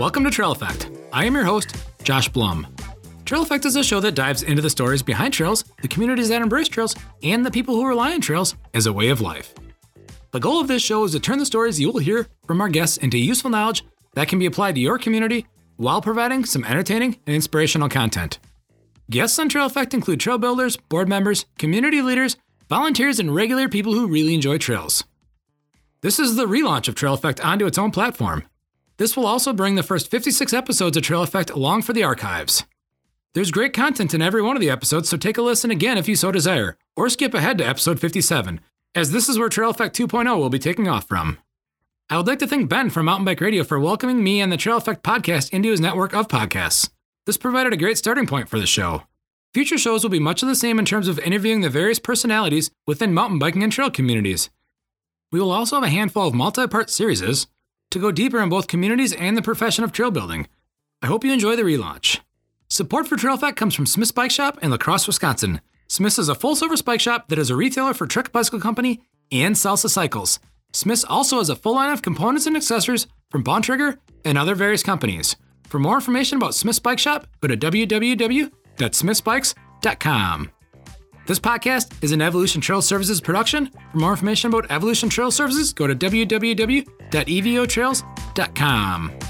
Welcome to Trail EAffect. I am your host, Josh Blum. Trail EAffect is a show that dives into the stories behind trails, the communities that embrace trails, and the people who rely on trails as a way of life. The goal of this show is to turn the stories you will hear from our guests into useful knowledge that can be applied to your community while providing some entertaining and inspirational content. Guests on Trail EAffect include trail builders, board members, community leaders, volunteers, and regular people who really enjoy trails. This is the relaunch of Trail EAffect onto its own platform. This will also bring the first 56 episodes of Trail EAffect along for the archives. There's great content in every one of the episodes, so take a listen again if you so desire, or skip ahead to episode 57, as this is where Trail EAffect 2.0 will be taking off from. I would like to thank Ben from Mountain Bike Radio for welcoming me and the Trail EAffect podcast into his network of podcasts. This provided a great starting point for the show. Future shows will be much of the same in terms of interviewing the various personalities within mountain biking and trail communities. We will also have a handful of multi part series to go deeper in both communities and the profession of trail building. I hope you enjoy the relaunch. Support for Trail EAffect comes from Smith's Bike Shop in La Crosse, Wisconsin. Smith's is a full service bike shop that is a retailer for Trek Bicycle Company and Salsa Cycles. Smith's also has a full line of components and accessories from Bontrager and other various companies. For more information about Smith's Bike Shop, go to www.smithsbikes.com. This podcast is an Evolution Trail Services production. For more information about Evolution Trail Services, go to www.evotrails.com.